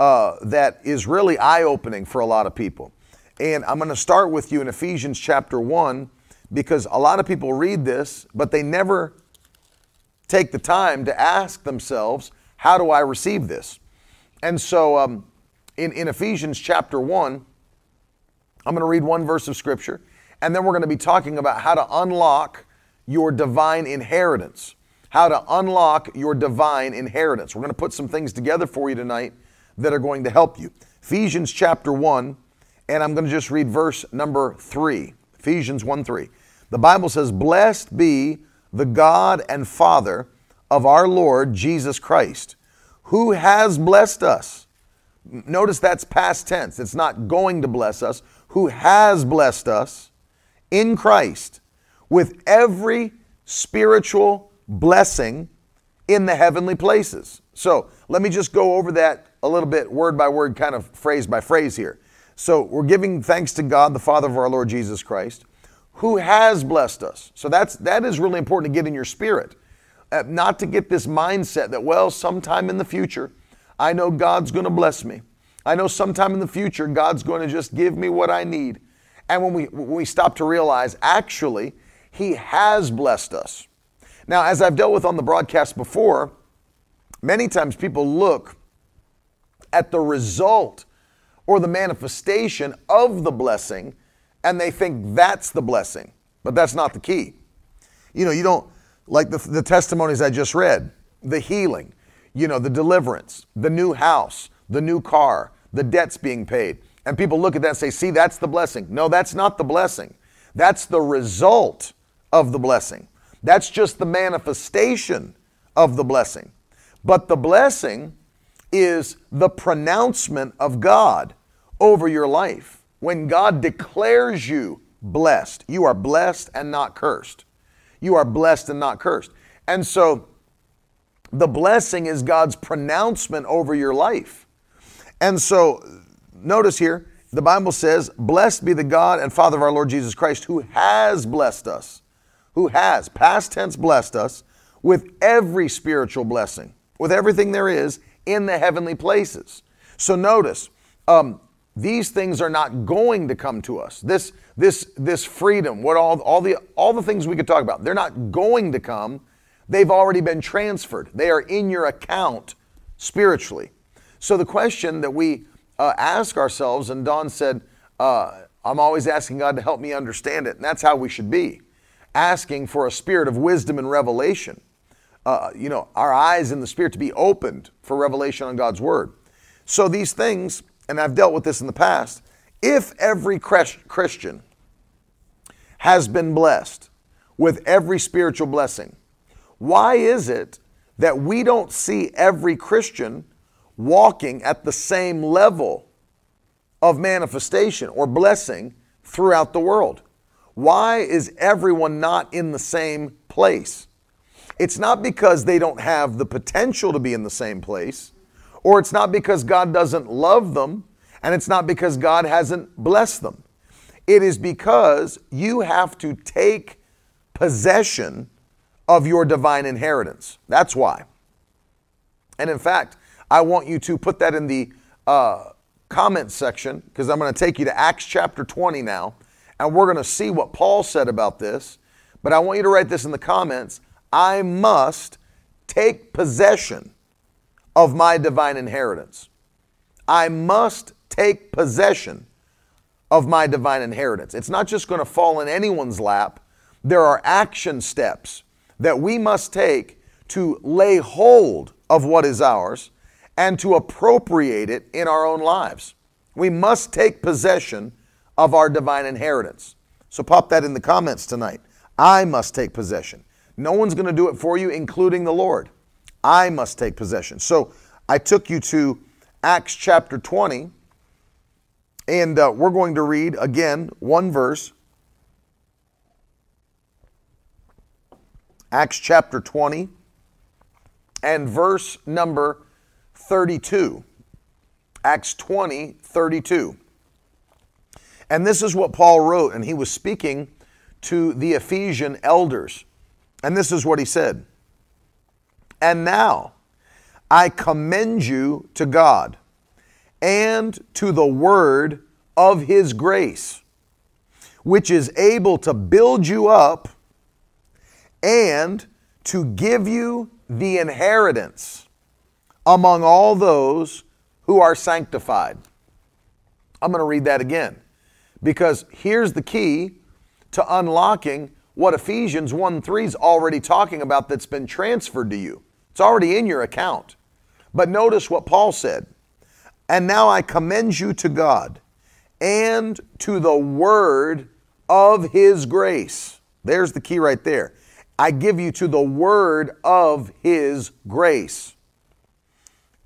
uh, that is really eye opening for a lot of people. And I'm going to start with you in Ephesians chapter 1 because a lot of people read this, but they never take the time to ask themselves, how do I receive this? And so um, in, in Ephesians chapter 1, I'm going to read one verse of scripture, and then we're going to be talking about how to unlock your divine inheritance. How to unlock your divine inheritance. We're going to put some things together for you tonight that are going to help you. Ephesians chapter 1, and I'm going to just read verse number 3. Ephesians 1 3. The Bible says, Blessed be the God and Father of our Lord Jesus Christ, who has blessed us. Notice that's past tense. It's not going to bless us, who has blessed us in Christ with every spiritual blessing in the heavenly places. So let me just go over that a little bit word by word, kind of phrase by phrase here. So we're giving thanks to God, the Father of our Lord Jesus Christ, who has blessed us. So that's that is really important to get in your spirit, uh, not to get this mindset that well, sometime in the future, I know God's going to bless me. I know sometime in the future God's going to just give me what I need. And when we when we stop to realize, actually, He has blessed us. Now, as I've dealt with on the broadcast before, many times people look at the result or the manifestation of the blessing and they think that's the blessing. But that's not the key. You know, you don't, like the, the testimonies I just read, the healing, you know, the deliverance, the new house, the new car, the debts being paid. And people look at that and say, see, that's the blessing. No, that's not the blessing. That's the result of the blessing. That's just the manifestation of the blessing. But the blessing is the pronouncement of God over your life. When God declares you blessed, you are blessed and not cursed. You are blessed and not cursed. And so the blessing is God's pronouncement over your life. And so notice here, the Bible says, Blessed be the God and Father of our Lord Jesus Christ, who has blessed us, who has, past tense, blessed us with every spiritual blessing, with everything there is in the heavenly places. So notice, um, these things are not going to come to us. This, this, this freedom, what all, all the all the things we could talk about, they're not going to come. They've already been transferred. They are in your account spiritually. So the question that we uh, ask ourselves, and Don said, uh, I'm always asking God to help me understand it, and that's how we should be, asking for a spirit of wisdom and revelation uh, you know, our eyes in the spirit to be opened for revelation on God's word. So these things, and I've dealt with this in the past, if every Christian has been blessed with every spiritual blessing, why is it that we don't see every Christian walking at the same level of manifestation or blessing throughout the world? Why is everyone not in the same place? It's not because they don't have the potential to be in the same place, or it's not because God doesn't love them, and it's not because God hasn't blessed them. It is because you have to take possession of your divine inheritance. That's why. And in fact, I want you to put that in the uh, comment section because I'm going to take you to Acts chapter 20 now, and we're going to see what Paul said about this. But I want you to write this in the comments. I must take possession of my divine inheritance. I must take possession of my divine inheritance. It's not just going to fall in anyone's lap. There are action steps that we must take to lay hold of what is ours and to appropriate it in our own lives. We must take possession of our divine inheritance. So pop that in the comments tonight. I must take possession. No one's going to do it for you, including the Lord. I must take possession. So I took you to Acts chapter 20, And uh, we're going to read again one verse. Acts chapter 20 and verse number 32. Acts 20, 32. And this is what Paul wrote, and he was speaking to the Ephesian elders. And this is what he said And now I commend you to God and to the word of his grace, which is able to build you up and to give you the inheritance among all those who are sanctified. I'm going to read that again because here's the key to unlocking what Ephesians 1 3 is already talking about that's been transferred to you. It's already in your account. But notice what Paul said. And now I commend you to God and to the word of his grace. There's the key right there. I give you to the word of his grace.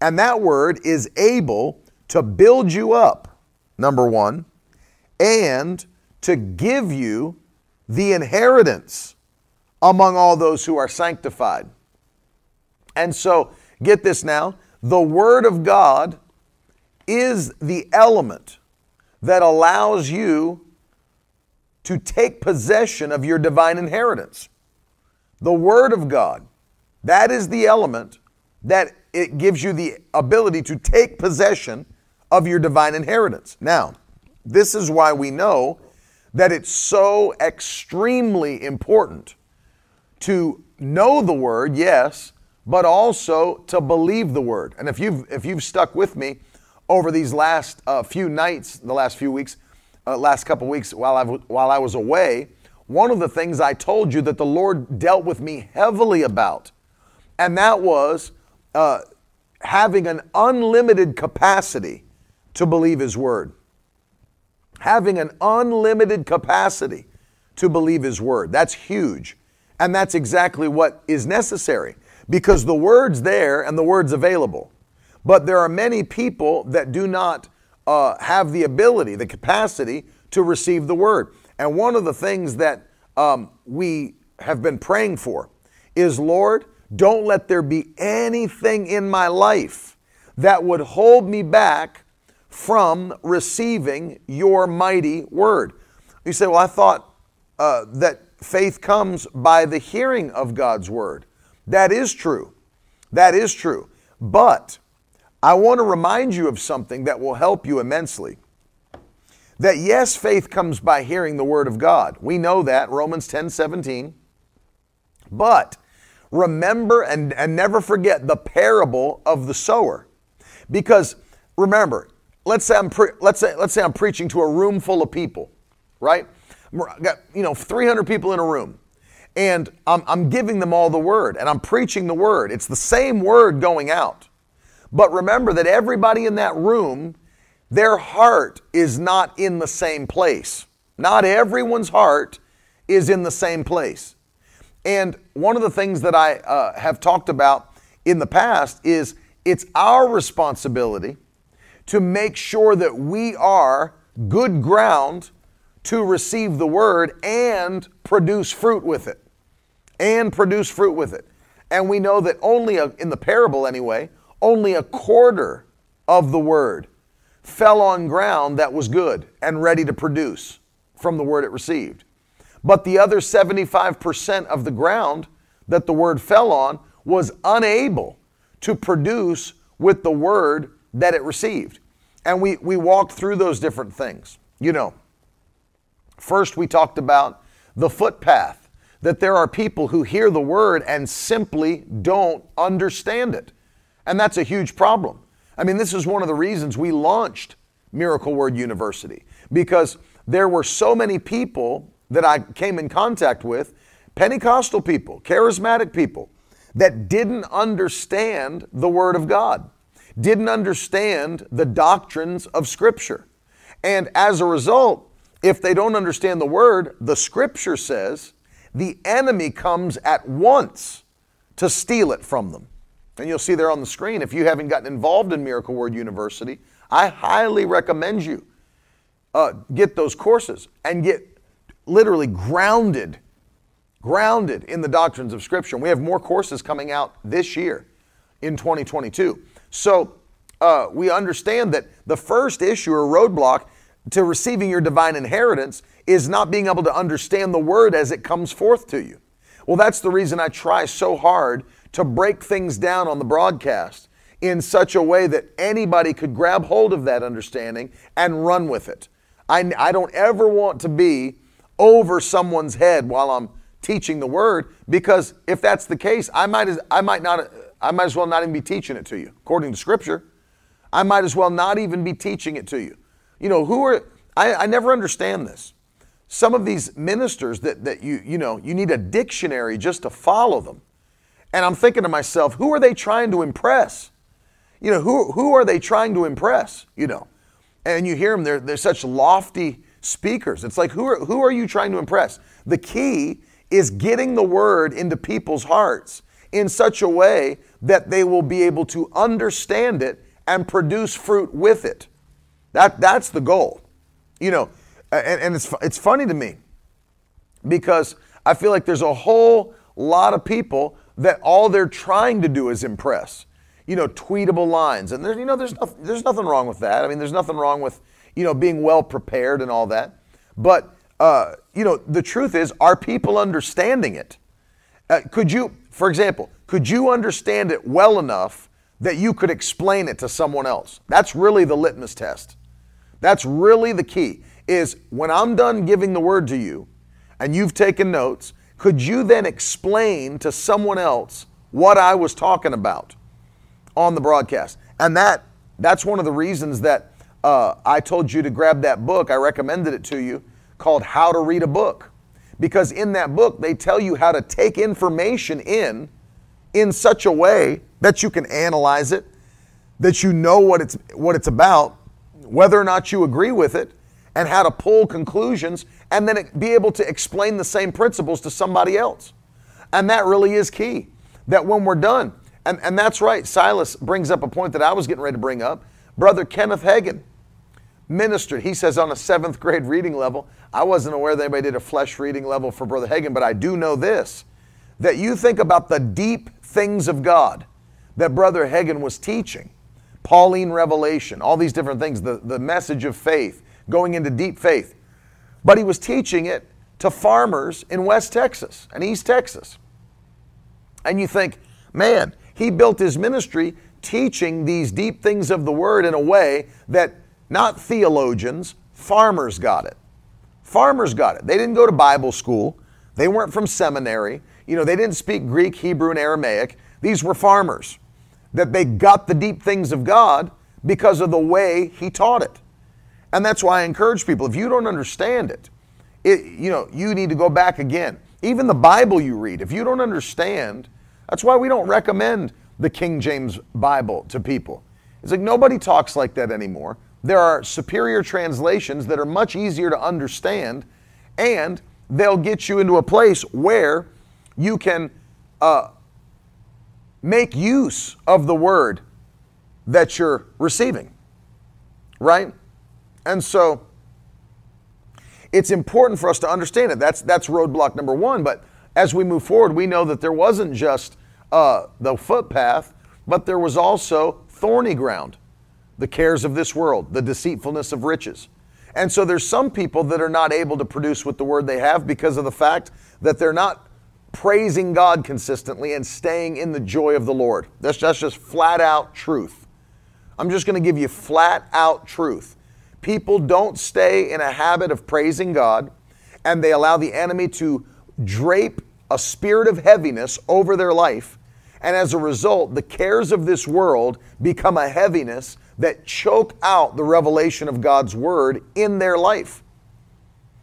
And that word is able to build you up, number one, and to give you the inheritance among all those who are sanctified. And so, get this now the Word of God is the element that allows you to take possession of your divine inheritance. The Word of God, that is the element that it gives you the ability to take possession of your divine inheritance. Now, this is why we know that it's so extremely important to know the word, yes, but also to believe the word. And if you've if you've stuck with me over these last uh, few nights, the last few weeks, uh, last couple weeks while I while I was away, one of the things I told you that the Lord dealt with me heavily about, and that was uh, having an unlimited capacity to believe His word having an unlimited capacity to believe His Word. That's huge. And that's exactly what is necessary because the Word's there and the Word's available. But there are many people that do not uh, have the ability, the capacity to receive the Word. And one of the things that um, we have been praying for is Lord, don't let there be anything in my life that would hold me back from receiving your mighty word. You say, Well, I thought uh, that faith comes by the hearing of God's word. That is true. That is true. But I want to remind you of something that will help you immensely. That yes, faith comes by hearing the word of God. We know that, Romans 10 17. But remember and, and never forget the parable of the sower. Because remember, let's say I'm pre- let's say let's say I'm preaching to a room full of people, right? I got you know 300 people in a room, and I'm, I'm giving them all the word, and I'm preaching the word. It's the same word going out, but remember that everybody in that room, their heart is not in the same place. Not everyone's heart is in the same place. And one of the things that I uh, have talked about in the past is it's our responsibility to make sure that we are good ground to receive the word and produce fruit with it. And produce fruit with it. And we know that only a, in the parable, anyway, only a quarter of the word fell on ground that was good and ready to produce from the word it received. But the other 75% of the ground that the word fell on was unable to produce with the word that it received. And we, we walked through those different things. You know, first we talked about the footpath, that there are people who hear the word and simply don't understand it. And that's a huge problem. I mean, this is one of the reasons we launched Miracle Word University, because there were so many people that I came in contact with, Pentecostal people, charismatic people, that didn't understand the Word of God didn't understand the doctrines of Scripture. And as a result, if they don't understand the Word, the Scripture says the enemy comes at once to steal it from them. And you'll see there on the screen, if you haven't gotten involved in Miracle Word University, I highly recommend you uh, get those courses and get literally grounded, grounded in the doctrines of Scripture. And we have more courses coming out this year in 2022. So uh, we understand that the first issue or roadblock to receiving your divine inheritance is not being able to understand the word as it comes forth to you. Well, that's the reason I try so hard to break things down on the broadcast in such a way that anybody could grab hold of that understanding and run with it. I, I don't ever want to be over someone's head while I'm teaching the word because if that's the case, I might, I might not, I might as well not even be teaching it to you according to scripture. I might as well not even be teaching it to you. You know, who are, I, I never understand this. Some of these ministers that, that you, you know, you need a dictionary just to follow them. And I'm thinking to myself, who are they trying to impress? You know, who, who are they trying to impress? You know, and you hear them, they're, they're such lofty speakers. It's like, who are, who are you trying to impress? The key is getting the word into people's hearts in such a way that they will be able to understand it and produce fruit with it. That, that's the goal. You know, and, and it's, it's funny to me because I feel like there's a whole lot of people that all they're trying to do is impress. You know, tweetable lines. And there's, you know, there's, no, there's nothing wrong with that. I mean, there's nothing wrong with, you know, being well prepared and all that. But, uh, you know, the truth is, are people understanding it? Uh, could you, for example, could you understand it well enough that you could explain it to someone else? That's really the litmus test. That's really the key is when I'm done giving the word to you and you've taken notes, could you then explain to someone else what I was talking about on the broadcast? And that that's one of the reasons that uh, I told you to grab that book. I recommended it to you called How to Read a Book. Because in that book, they tell you how to take information in in such a way that you can analyze it, that you know what it's, what it's about, whether or not you agree with it, and how to pull conclusions and then be able to explain the same principles to somebody else. And that really is key. That when we're done, and, and that's right, Silas brings up a point that I was getting ready to bring up. Brother Kenneth Hagin ministered, he says, on a seventh grade reading level. I wasn't aware that anybody did a Flesch reading level for Brother Hagin, but I do know this that you think about the deep things of God that Brother Hagin was teaching. Pauline revelation, all these different things, the, the message of faith, going into deep faith. But he was teaching it to farmers in West Texas and East Texas. And you think, man, he built his ministry teaching these deep things of the word in a way that not theologians, farmers got it. Farmers got it. They didn't go to Bible school. They weren't from seminary. You know, they didn't speak Greek, Hebrew, and Aramaic. These were farmers. That they got the deep things of God because of the way he taught it. And that's why I encourage people if you don't understand it, it, you know, you need to go back again. Even the Bible you read, if you don't understand, that's why we don't recommend the King James Bible to people. It's like nobody talks like that anymore. There are superior translations that are much easier to understand, and they'll get you into a place where you can uh, make use of the word that you're receiving, right? And so it's important for us to understand it. That's, that's roadblock number one. But as we move forward, we know that there wasn't just uh, the footpath, but there was also thorny ground the cares of this world, the deceitfulness of riches. And so there's some people that are not able to produce with the word they have because of the fact that they're not praising God consistently and staying in the joy of the Lord. That's, that's just flat out truth. I'm just going to give you flat out truth people don't stay in a habit of praising God and they allow the enemy to drape a spirit of heaviness over their life. And as a result, the cares of this world become a heaviness that choke out the revelation of God's word in their life.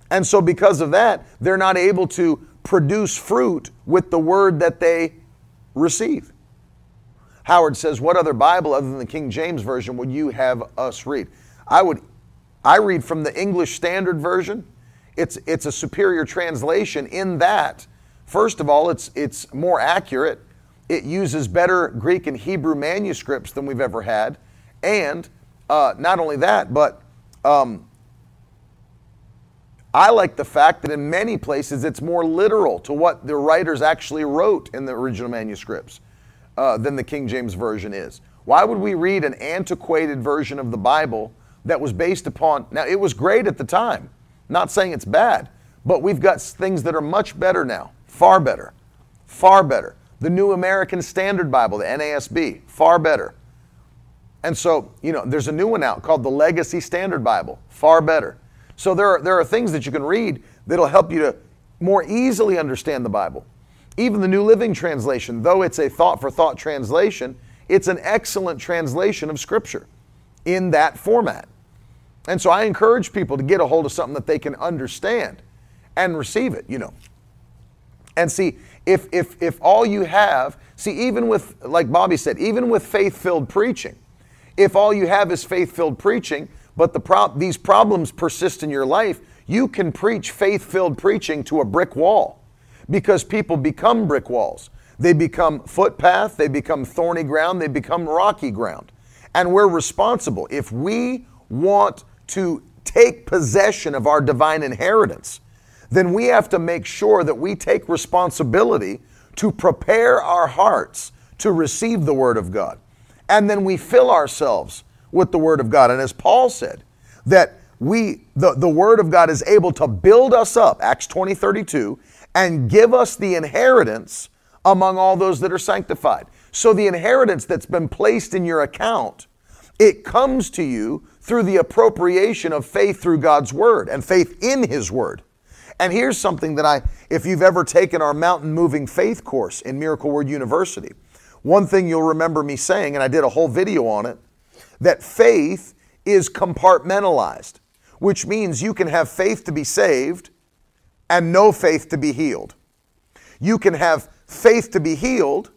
And so, because of that, they're not able to produce fruit with the word that they receive. Howard says, What other Bible other than the King James Version would you have us read? I would I read from the English Standard Version. It's, it's a superior translation in that, first of all, it's, it's more accurate. It uses better Greek and Hebrew manuscripts than we've ever had. And uh, not only that, but um, I like the fact that in many places it's more literal to what the writers actually wrote in the original manuscripts uh, than the King James Version is. Why would we read an antiquated version of the Bible that was based upon, now it was great at the time, not saying it's bad, but we've got things that are much better now, far better, far better. The New American Standard Bible, the NASB, far better. And so, you know, there's a new one out called the Legacy Standard Bible, far better. So there are, there are things that you can read that'll help you to more easily understand the Bible. Even the New Living Translation, though it's a thought for thought translation, it's an excellent translation of Scripture in that format. And so I encourage people to get a hold of something that they can understand and receive it, you know. And see, if if if all you have, see, even with like Bobby said, even with faith-filled preaching, if all you have is faith-filled preaching, but the pro- these problems persist in your life, you can preach faith filled preaching to a brick wall because people become brick walls. They become footpath, they become thorny ground, they become rocky ground. And we're responsible. If we want to take possession of our divine inheritance, then we have to make sure that we take responsibility to prepare our hearts to receive the Word of God. And then we fill ourselves with the Word of God. And as Paul said, that we, the, the Word of God is able to build us up, Acts 20 32, and give us the inheritance among all those that are sanctified. So the inheritance that's been placed in your account, it comes to you through the appropriation of faith through God's Word and faith in His Word. And here's something that I, if you've ever taken our mountain moving faith course in Miracle Word University, one thing you'll remember me saying, and I did a whole video on it, that faith is compartmentalized, which means you can have faith to be saved and no faith to be healed. You can have faith to be healed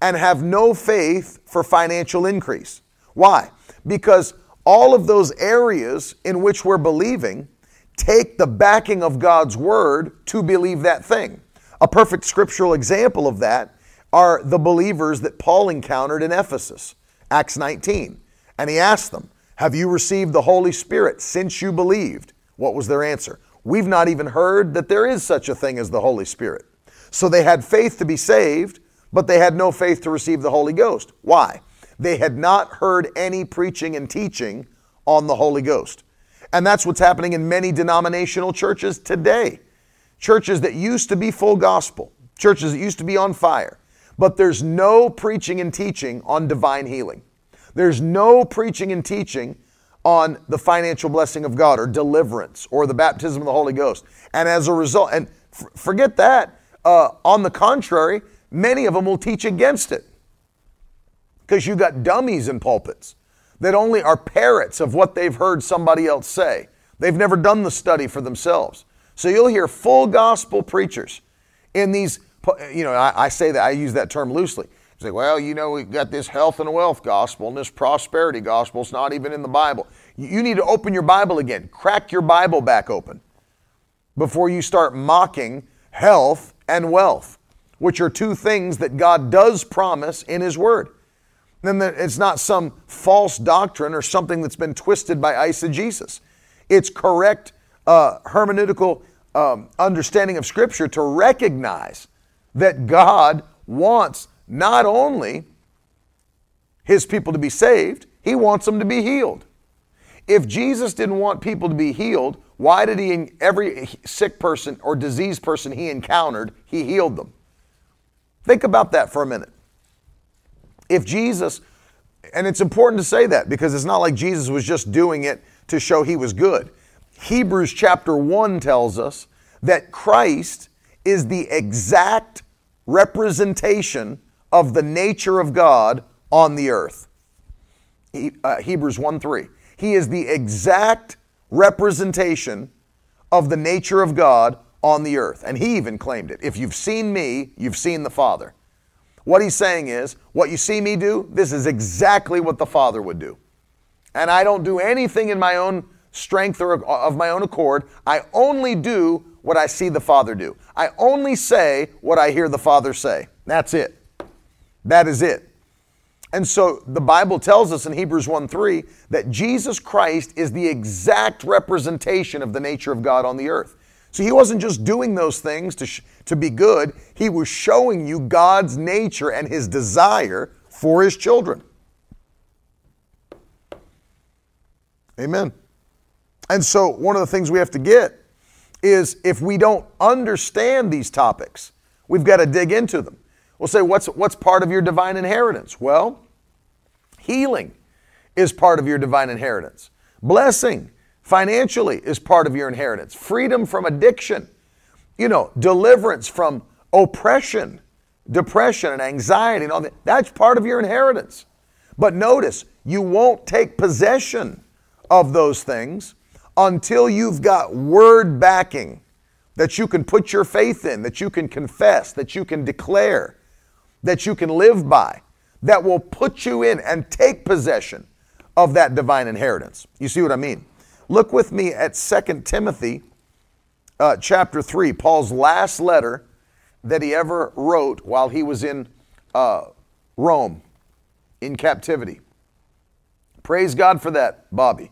and have no faith for financial increase. Why? Because all of those areas in which we're believing take the backing of God's word to believe that thing. A perfect scriptural example of that are the believers that Paul encountered in Ephesus, Acts 19. And he asked them, Have you received the Holy Spirit since you believed? What was their answer? We've not even heard that there is such a thing as the Holy Spirit. So they had faith to be saved, but they had no faith to receive the Holy Ghost. Why? They had not heard any preaching and teaching on the Holy Ghost. And that's what's happening in many denominational churches today. Churches that used to be full gospel, churches that used to be on fire, but there's no preaching and teaching on divine healing. There's no preaching and teaching on the financial blessing of God or deliverance or the baptism of the Holy Ghost. And as a result, and f- forget that, uh, on the contrary, many of them will teach against it. Because you got dummies in pulpits that only are parrots of what they've heard somebody else say. They've never done the study for themselves. So you'll hear full gospel preachers in these, you know, I, I say that, I use that term loosely Say, well, you know, we've got this health and wealth gospel and this prosperity gospel. It's not even in the Bible. You need to open your Bible again. Crack your Bible back open before you start mocking health and wealth, which are two things that God does promise in His Word. Then it's not some false doctrine or something that's been twisted by eisegesis. It's correct uh, hermeneutical um, understanding of Scripture to recognize that God wants not only his people to be saved, he wants them to be healed. If Jesus didn't want people to be healed, why did he, every sick person or diseased person he encountered, he healed them? Think about that for a minute. If Jesus, and it's important to say that because it's not like Jesus was just doing it to show he was good. Hebrews chapter 1 tells us that Christ is the exact representation of the nature of God on the earth. He, uh, Hebrews 1 3. He is the exact representation of the nature of God on the earth. And he even claimed it. If you've seen me, you've seen the Father. What he's saying is, what you see me do, this is exactly what the Father would do. And I don't do anything in my own strength or of my own accord. I only do what I see the Father do. I only say what I hear the Father say. That's it. That is it. And so the Bible tells us in Hebrews 1 3 that Jesus Christ is the exact representation of the nature of God on the earth. So he wasn't just doing those things to, sh- to be good, he was showing you God's nature and his desire for his children. Amen. And so, one of the things we have to get is if we don't understand these topics, we've got to dig into them. We'll say, what's, what's part of your divine inheritance? Well, healing is part of your divine inheritance. Blessing financially is part of your inheritance. Freedom from addiction, you know, deliverance from oppression, depression, and anxiety, and all that. That's part of your inheritance. But notice, you won't take possession of those things until you've got word backing that you can put your faith in, that you can confess, that you can declare, that you can live by, that will put you in and take possession of that divine inheritance. You see what I mean? Look with me at 2 Timothy uh, chapter 3, Paul's last letter that he ever wrote while he was in uh, Rome in captivity. Praise God for that, Bobby.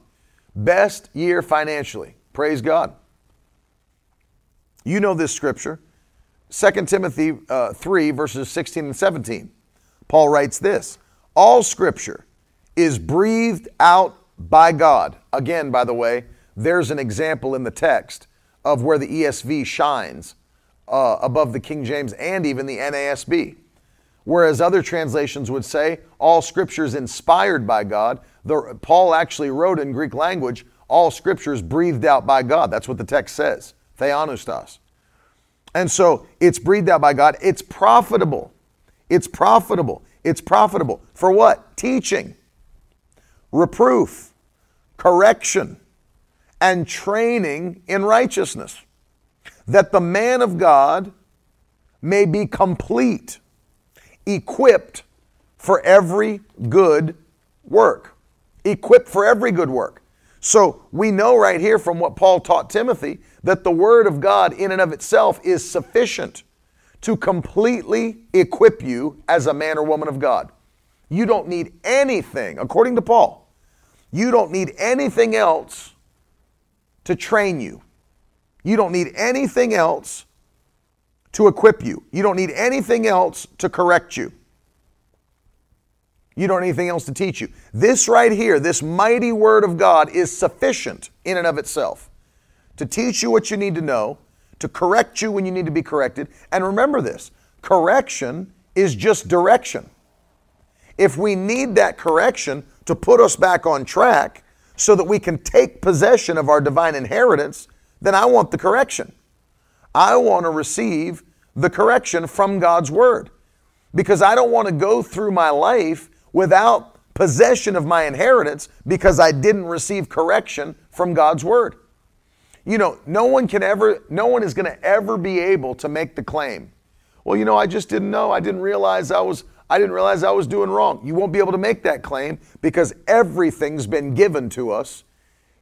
Best year financially. Praise God. You know this scripture. 2 Timothy uh, 3, verses 16 and 17. Paul writes this All scripture is breathed out by God. Again, by the way, there's an example in the text of where the ESV shines uh, above the King James and even the NASB. Whereas other translations would say all scriptures inspired by God, the, Paul actually wrote in Greek language, all scriptures breathed out by God. That's what the text says, theopneustos. And so it's breathed out by God. It's profitable. It's profitable. It's profitable. For what? Teaching, reproof, correction, and training in righteousness, that the man of God may be complete equipped for every good work. Equipped for every good work. So we know right here from what Paul taught Timothy that the Word of God in and of itself is sufficient to completely equip you as a man or woman of God. You don't need anything, according to Paul, you don't need anything else to train you. You don't need anything else to equip you. You don't need anything else to correct you. You don't need anything else to teach you. This right here, this mighty word of God, is sufficient in and of itself to teach you what you need to know, to correct you when you need to be corrected. And remember this correction is just direction. If we need that correction to put us back on track so that we can take possession of our divine inheritance, then I want the correction. I want to receive the correction from God's Word because I don't want to go through my life without possession of my inheritance because I didn't receive correction from God's Word. You know, no one can ever, no one is going to ever be able to make the claim, well, you know, I just didn't know. I didn't realize I was, I didn't realize I was doing wrong. You won't be able to make that claim because everything's been given to us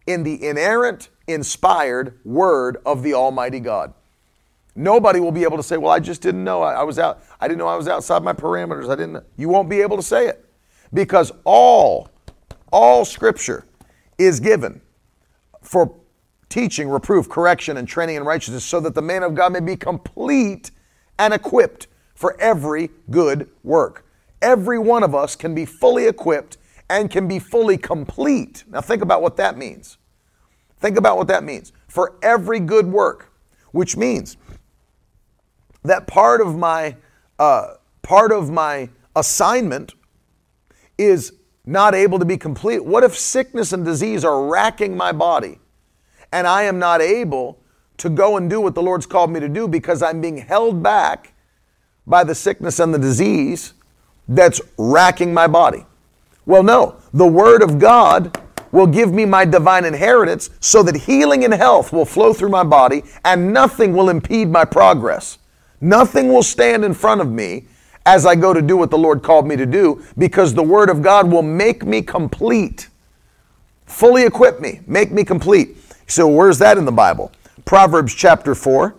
in the inerrant, inspired Word of the Almighty God. Nobody will be able to say, Well, I just didn't know. I, I, was out. I didn't know I was outside my parameters. I didn't. Know. You won't be able to say it because all, all scripture is given for teaching, reproof, correction, and training in righteousness so that the man of God may be complete and equipped for every good work. Every one of us can be fully equipped and can be fully complete. Now, think about what that means. Think about what that means. For every good work, which means that part of my uh, part of my assignment is not able to be complete. What if sickness and disease are racking my body and I am not able to go and do what the Lord's called me to do because I'm being held back by the sickness and the disease that's racking my body? Well, no. The Word of God will give me my divine inheritance so that healing and health will flow through my body and nothing will impede my progress. Nothing will stand in front of me as I go to do what the Lord called me to do because the Word of God will make me complete, fully equip me, make me complete. So, where's that in the Bible? Proverbs chapter 4.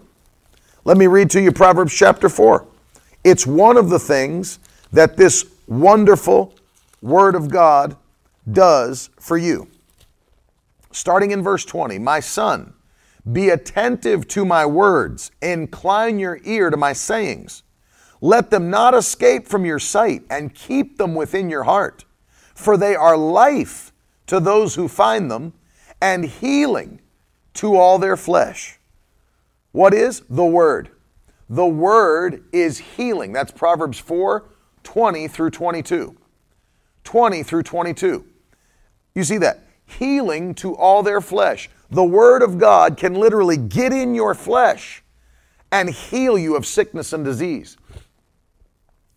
Let me read to you Proverbs chapter 4. It's one of the things that this wonderful Word of God does for you. Starting in verse 20 My son, Be attentive to my words, incline your ear to my sayings. Let them not escape from your sight, and keep them within your heart, for they are life to those who find them, and healing to all their flesh. What is the Word? The Word is healing. That's Proverbs 4 20 through 22. 20 through 22. You see that? Healing to all their flesh. The Word of God can literally get in your flesh and heal you of sickness and disease.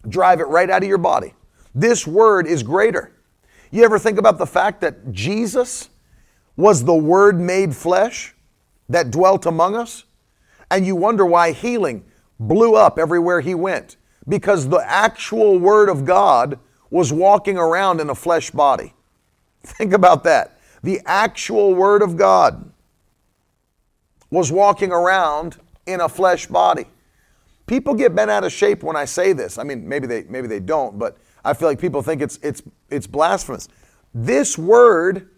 Drive it right out of your body. This Word is greater. You ever think about the fact that Jesus was the Word made flesh that dwelt among us? And you wonder why healing blew up everywhere he went. Because the actual Word of God was walking around in a flesh body. Think about that. The actual Word of God was walking around in a flesh body. People get bent out of shape when I say this. I mean, maybe they maybe they don't, but I feel like people think it's it's it's blasphemous. This word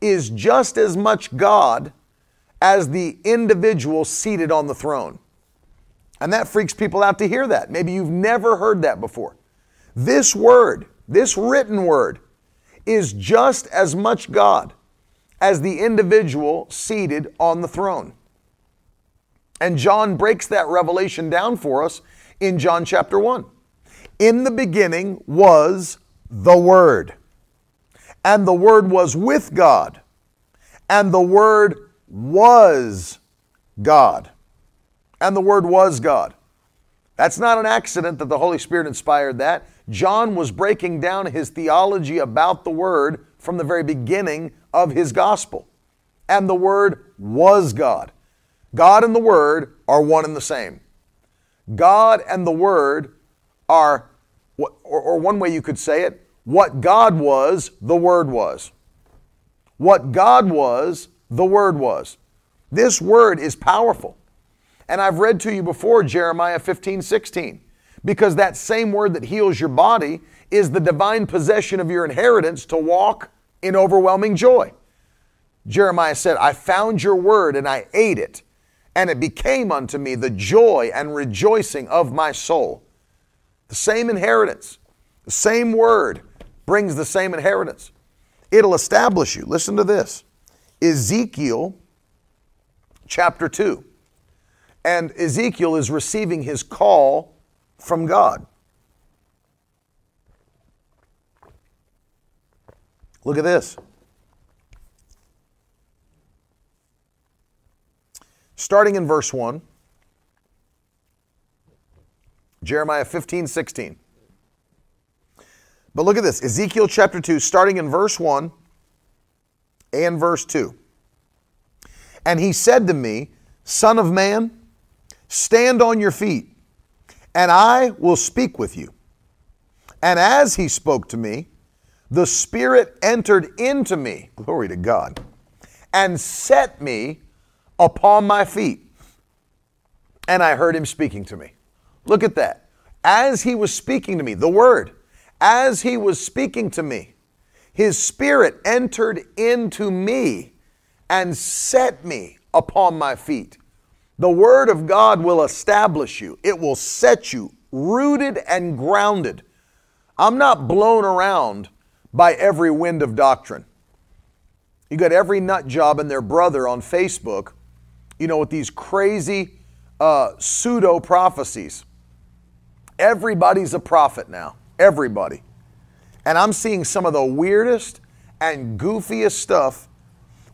is just as much God as the individual seated on the throne. And that freaks people out to hear that. Maybe you've never heard that before. This word, this written word, is just as much God as the individual seated on the throne. And John breaks that revelation down for us in John chapter 1. In the beginning was the Word, and the Word was with God, and the Word was God. And the Word was God. That's not an accident that the Holy Spirit inspired that. John was breaking down his theology about the Word from the very beginning of his gospel. And the Word was God. God and the Word are one and the same. God and the Word are, or, one way you could say it, what God was, the Word was. What God was, the Word was. This Word is powerful. And I've read to you before Jeremiah 15, 16, because that same Word that heals your body is the divine possession of your inheritance to walk in overwhelming joy. Jeremiah said, I found your Word and I ate it and it became unto me the joy and rejoicing of my soul. The same inheritance, the same word brings the same inheritance. It'll establish you. Listen to this Ezekiel chapter 2. And Ezekiel is receiving his call from God. Look at this. Starting in verse 1. Jeremiah 15, 16. But look at this Ezekiel chapter 2, starting in verse 1 and verse 2. And he said to me, Son of man, stand on your feet, and I will speak with you. And as he spoke to me, the Spirit entered into me, glory to God, and set me upon my feet. And I heard him speaking to me. Look at that. As he was speaking to me, the word, as he was speaking to me, his spirit entered into me and set me upon my feet. The word of God will establish you, it will set you rooted and grounded. I'm not blown around by every wind of doctrine. You got every nut job and their brother on Facebook you know, with these crazy uh, pseudo prophecies. Everybody's a prophet now. Everybody. And I'm seeing some of the weirdest and goofiest stuff.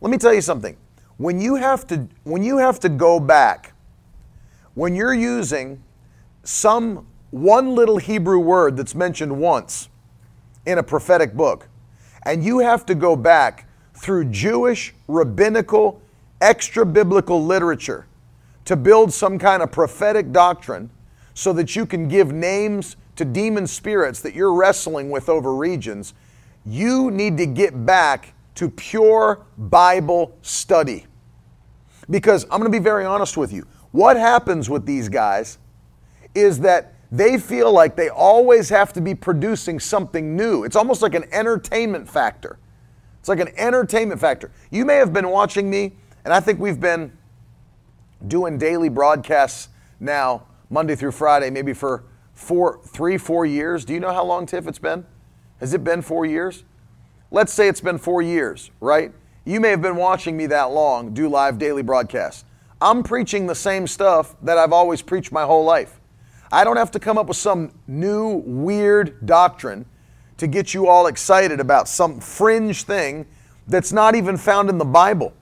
Let me tell you something. When you have to when you have to go back, when you're using some one little Hebrew word that's mentioned once in a prophetic book, and you have to go back through Jewish rabbinical extra biblical literature to build some kind of prophetic doctrine so that you can give names to demon spirits that you're wrestling with over regions, you need to get back to pure Bible study. Because I'm going to be very honest with you. What happens with these guys is that they feel like they always have to be producing something new. It's almost like an entertainment factor. It's like an entertainment factor. You may have been watching me and I think we've been doing daily broadcasts now, Monday through Friday, maybe for four, three, four years. Do you know how long, Tiff, it's been? Has it been four years? Let's say it's been four years, right? You may have been watching me that long do live daily broadcasts. I'm preaching the same stuff that I've always preached my whole life. I don't have to come up with some new weird doctrine to get you all excited about some fringe thing that's not even found in the Bible.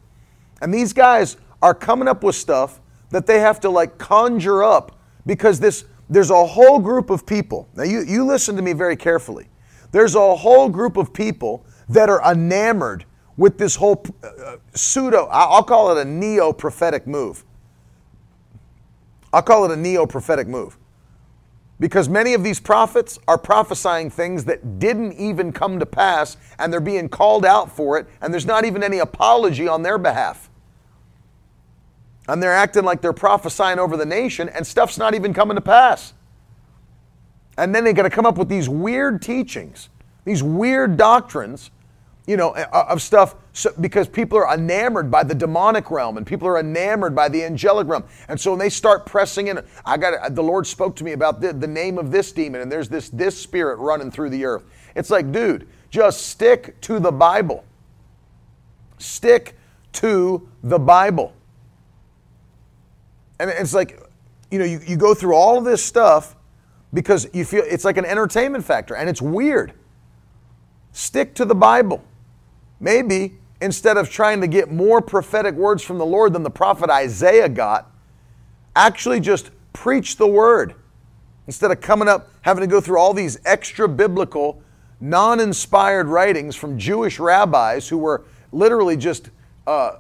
And these guys are coming up with stuff that they have to like conjure up because this there's a whole group of people. Now you, you listen to me very carefully. There's a whole group of people that are enamored with this whole uh, pseudo, I'll call it a neo prophetic move. I'll call it a neo prophetic move. Because many of these prophets are prophesying things that didn't even come to pass, and they're being called out for it, and there's not even any apology on their behalf. And they're acting like they're prophesying over the nation, and stuff's not even coming to pass. And then they got to come up with these weird teachings, these weird doctrines you know, of stuff so, because people are enamored by the demonic realm and people are enamored by the angelic realm. And so when they start pressing in, I got the Lord spoke to me about the, the name of this demon and there's this this spirit running through the earth. It's like, dude, just stick to the Bible. Stick to the Bible. And it's like, you know, you, you go through all of this stuff because you feel it's like an entertainment factor and it's weird. Stick to the Bible. Maybe instead of trying to get more prophetic words from the Lord than the prophet Isaiah got, actually just preach the word. Instead of coming up, having to go through all these extra biblical, non inspired writings from Jewish rabbis who were literally just, uh,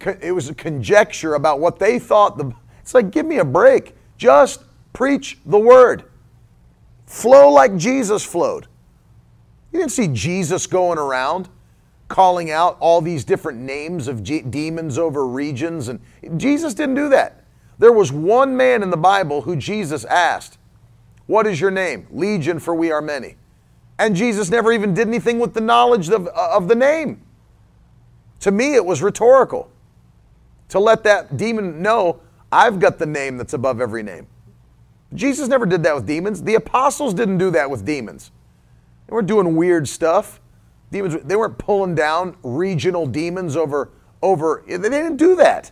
it was a conjecture about what they thought. The, it's like, give me a break. Just preach the word. Flow like Jesus flowed. You didn't see Jesus going around calling out all these different names of G- demons over regions. And Jesus didn't do that. There was one man in the Bible who Jesus asked, What is your name? Legion, for we are many. And Jesus never even did anything with the knowledge of, of the name. To me, it was rhetorical to let that demon know, I've got the name that's above every name. Jesus never did that with demons. The apostles didn't do that with demons. They weren't doing weird stuff. Demons, they weren't pulling down regional demons over, over, they didn't do that.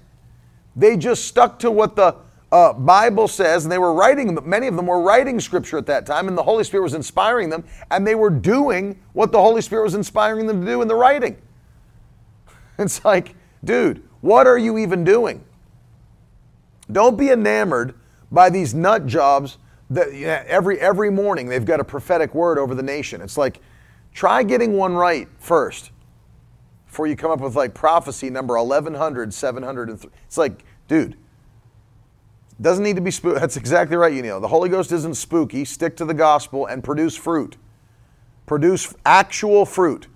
They just stuck to what the uh, Bible says, and they were writing, many of them were writing scripture at that time, and the Holy Spirit was inspiring them, and they were doing what the Holy Spirit was inspiring them to do in the writing. It's like, dude, what are you even doing? Don't be enamored by these nut jobs that every every morning they've got a prophetic word over the nation. It's like Try getting one right first before you come up with like prophecy number 1100, 703. It's like, dude, doesn't need to be spooky. That's exactly right, you know. The Holy Ghost isn't spooky. Stick to the gospel and produce fruit. Produce actual fruit.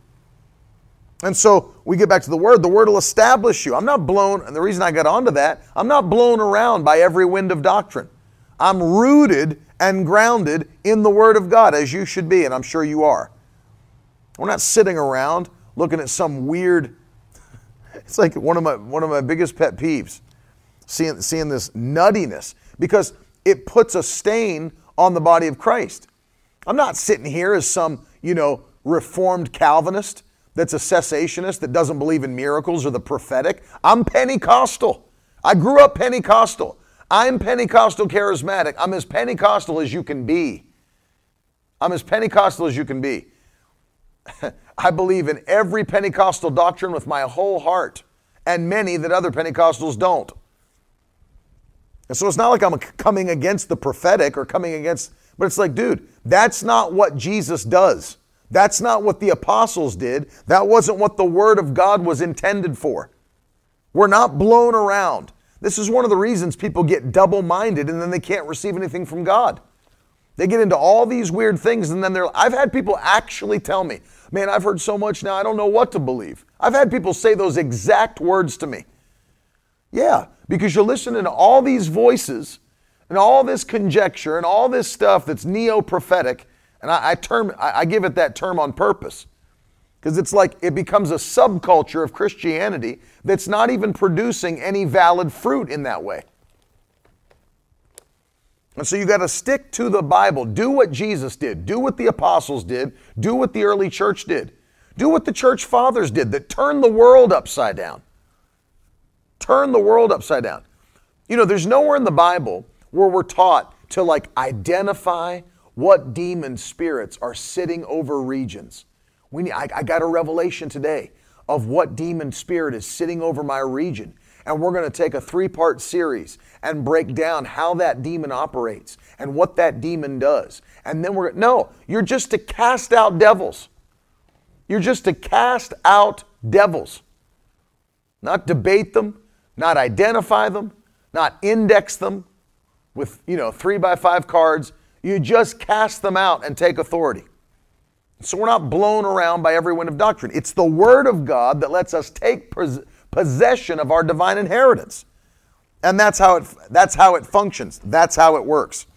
And so we get back to the word. The word will establish you. I'm not blown, and the reason I got onto that, I'm not blown around by every wind of doctrine. I'm rooted and grounded in the word of God, as you should be, and I'm sure you are. We're not sitting around looking at some weird. It's like one of my one of my biggest pet peeves, seeing seeing this nuttiness because it puts a stain on the body of Christ. I'm not sitting here as some you know reformed Calvinist that's a cessationist that doesn't believe in miracles or the prophetic. I'm Pentecostal. I grew up Pentecostal. I'm Pentecostal charismatic. I'm as Pentecostal as you can be. I'm as Pentecostal as you can be. I believe in every Pentecostal doctrine with my whole heart, and many that other Pentecostals don't. And so it's not like I'm coming against the prophetic or coming against, but it's like, dude, that's not what Jesus does. That's not what the apostles did. That wasn't what the Word of God was intended for. We're not blown around. This is one of the reasons people get double minded and then they can't receive anything from God. They get into all these weird things and then they're, I've had people actually tell me, Man, I've heard so much now, I don't know what to believe. I've had people say those exact words to me. Yeah, because you're listening to all these voices and all this conjecture and all this stuff that's neo prophetic. And I, I term, I, I give it that term on purpose Because it's like it becomes a subculture of Christianity that's not even producing any valid fruit in that way. And so you got to stick to the Bible. Do what Jesus did. Do what the apostles did. Do what the early church did. Do what the church fathers did that turned the world upside down. Turn the world upside down. You know, there's nowhere in the Bible where we're taught to like identify what demon spirits are sitting over regions. We need, I, I got a revelation today of what demon spirit is sitting over my region. And we're going to take a three part series and break down how that demon operates and what that demon does. And then we're, no, you're just to cast out devils. You're just to cast out devils, not debate them, not identify them, not index them with, you know, three by five cards. You just cast them out and take authority. So we're not blown around by every wind of doctrine. It's the Word of God that lets us take possession of our divine inheritance. And that's how it that's how it functions. That's how it works.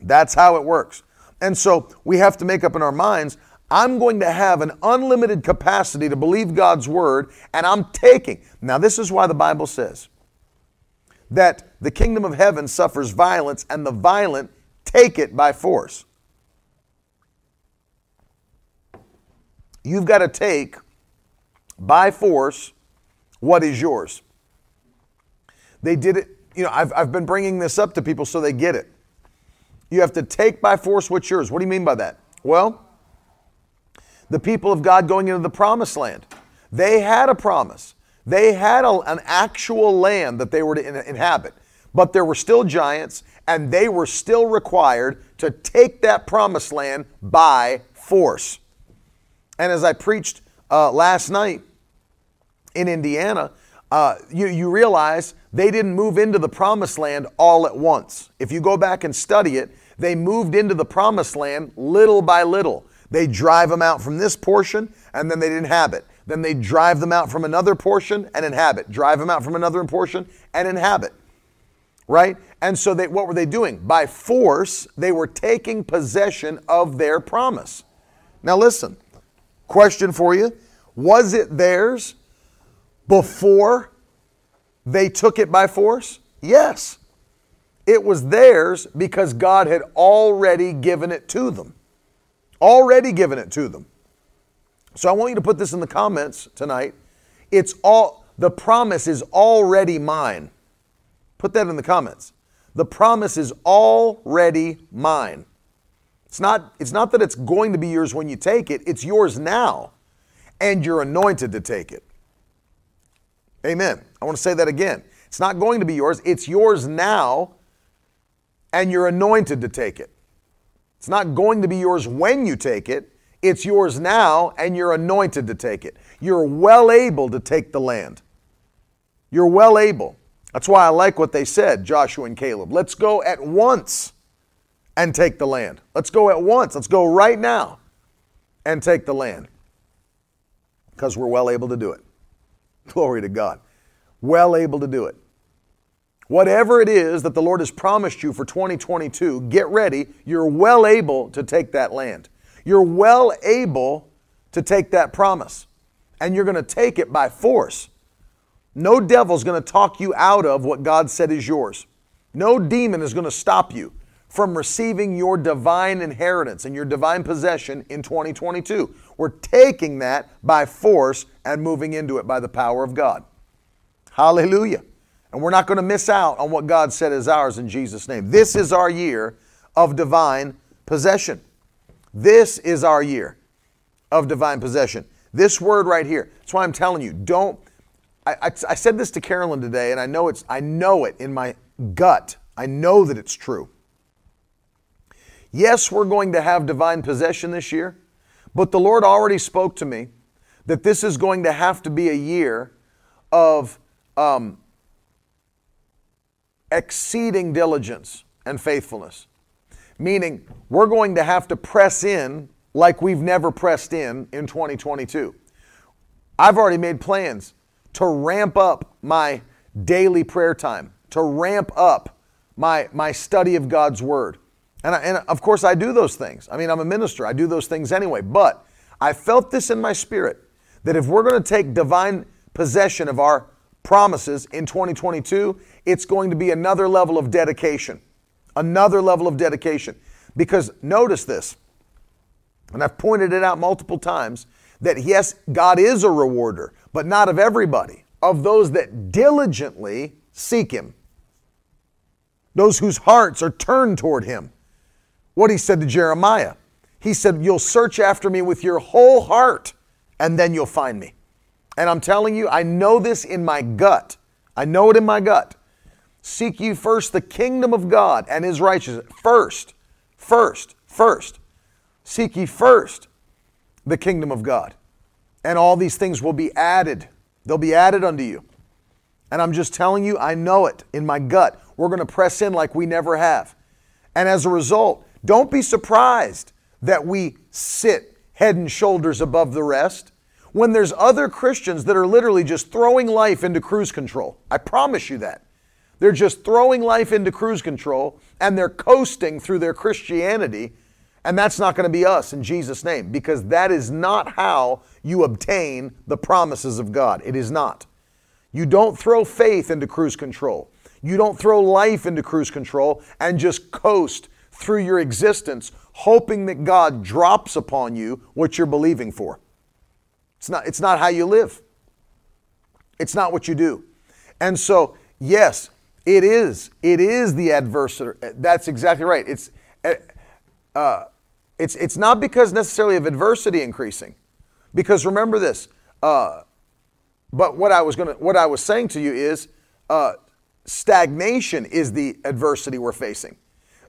That's how it works. And so we have to make up in our minds I'm going to have an unlimited capacity to believe God's word, and I'm taking. Now, this is why the Bible says that the kingdom of heaven suffers violence, and the violent take it by force. You've got to take by force what is yours. They did it, you know, I've, I've been bringing this up to people so they get it. You have to take by force what's yours. What do you mean by that? Well, the people of God going into the promised land, they had a promise. They had a, an actual land that they were to inhabit, but there were still giants, and they were still required to take that promised land by force. And as I preached uh, last night in Indiana, uh, you, you realize they didn't move into the promised land all at once. If you go back and study it, they moved into the promised land little by little. They drive them out from this portion and then they inhabit. Then they drive them out from another portion and inhabit. Drive them out from another portion and inhabit. Right? And so they, what were they doing? By force, they were taking possession of their promise. Now listen, question for you. Was it theirs before they took it by force? Yes. It was theirs because God had already given it to them. Already given it to them. So I want you to put this in the comments tonight. It's all the promise is already mine. Put that in the comments. The promise is already mine. It's not, it's not that it's going to be yours when you take it, it's yours now. And you're anointed to take it. Amen. I want to say that again. It's not going to be yours, it's yours now, and you're anointed to take it. It's not going to be yours when you take it, it's yours now, and you're anointed to take it. You're well able to take the land. You're well able. That's why I like what they said, Joshua and Caleb. Let's go at once and take the land. Let's go at once. Let's go right now and take the land because we're well able to do it. Glory to God. Well able to do it. Whatever it is that the Lord has promised you for 2022, get ready. You're well able to take that land. You're well able to take that promise. And you're going to take it by force. No devil's going to talk you out of what God said is yours. No demon is going to stop you from receiving your divine inheritance and your divine possession in 2022. We're taking that by force and moving into it by the power of God. Hallelujah. And we're not going to miss out on what God said is ours in Jesus' name. This is our year of divine possession. This is our year of divine possession. This word right here. That's why I'm telling you, don't. I, I, I said this to Carolyn today, and I know it's. I know it in my gut. I know that it's true. Yes, we're going to have divine possession this year, but the Lord already spoke to me that this is going to have to be a year of um, exceeding diligence and faithfulness. Meaning, we're going to have to press in like we've never pressed in in 2022. I've already made plans to ramp up my daily prayer time, to ramp up my, my study of God's Word. And, I, and of course, I do those things. I mean, I'm a minister, I do those things anyway, but I felt this in my spirit that if we're going to take divine possession of our promises in 2022, it's going to be another level of dedication. Another level of dedication. Because notice this, and I've pointed it out multiple times that yes, God is a rewarder, but not of everybody, of those that diligently seek Him, those whose hearts are turned toward Him. What He said to Jeremiah He said, You'll search after me with your whole heart, and then you'll find me. And I'm telling you, I know this in my gut. I know it in my gut. Seek you first the kingdom of God and his righteousness. First, first, first. Seek ye first the kingdom of God. And all these things will be added. They'll be added unto you. And I'm just telling you, I know it in my gut. We're going to press in like we never have. And as a result, don't be surprised that we sit head and shoulders above the rest when there's other Christians that are literally just throwing life into cruise control. I promise you that. They're just throwing life into cruise control and they're coasting through their Christianity. And that's not going to be us in Jesus' name because that is not how you obtain the promises of God. It is not. You don't throw faith into cruise control. You don't throw life into cruise control and just coast through your existence hoping that God drops upon you what you're believing for. It's not, it's not how you live. It's not what you do. And so, yes, it is. It is the adversary. That's exactly right. It's, uh, uh, it's, it's not because necessarily of adversity increasing. Because remember this. Uh, but what I was going what I was saying to you is, uh, stagnation is the adversity we're facing.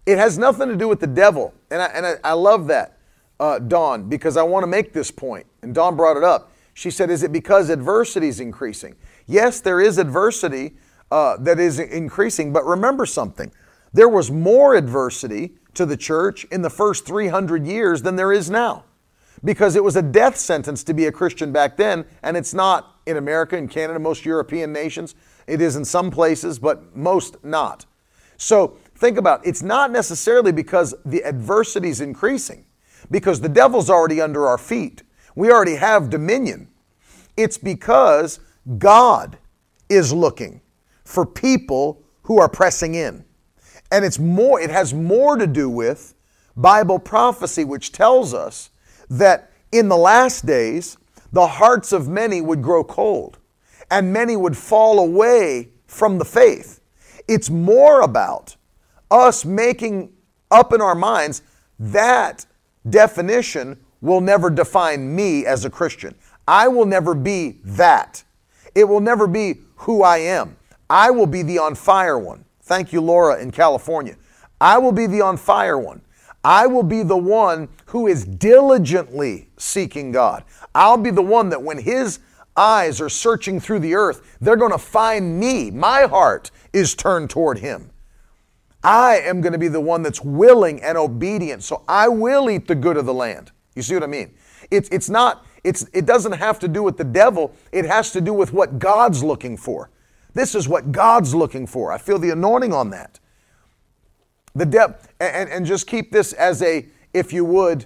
It has nothing to do with the devil, and I, and I, I love that uh, Dawn, because I want to make this point. And Dawn brought it up. She said, Is it because adversity is increasing? Yes, there is adversity uh, that is increasing, but remember something. There was more adversity to the church in the first 300 years than there is now because it was a death sentence to be a Christian back then, and it's not in America and Canada, most European nations. It is in some places, but most not. So think about it. it's not necessarily because the adversity is increasing because the devil's already under our feet. We already have dominion. It's because God is looking for people who are pressing in. And it's more it has more to do with Bible prophecy which tells us that in the last days the hearts of many would grow cold and many would fall away from the faith. It's more about us making up in our minds that definition will never define me as a Christian. I will never be that. It will never be who I am. I will be the on fire one. Thank you, Laura in California. I will be the on fire one. I will be the one who is diligently seeking God. I'll be the one that when His eyes are searching through the earth, they're going to find me. My heart is turned toward Him. I am going to be the one that's willing and obedient. So I will eat the good of the land. You see what I mean? It's, it's not, it's, it doesn't have to do with the devil. It has to do with what God's looking for. This is what God's looking for. I feel the anointing on that. The depth, and, and just keep this as a, if you would,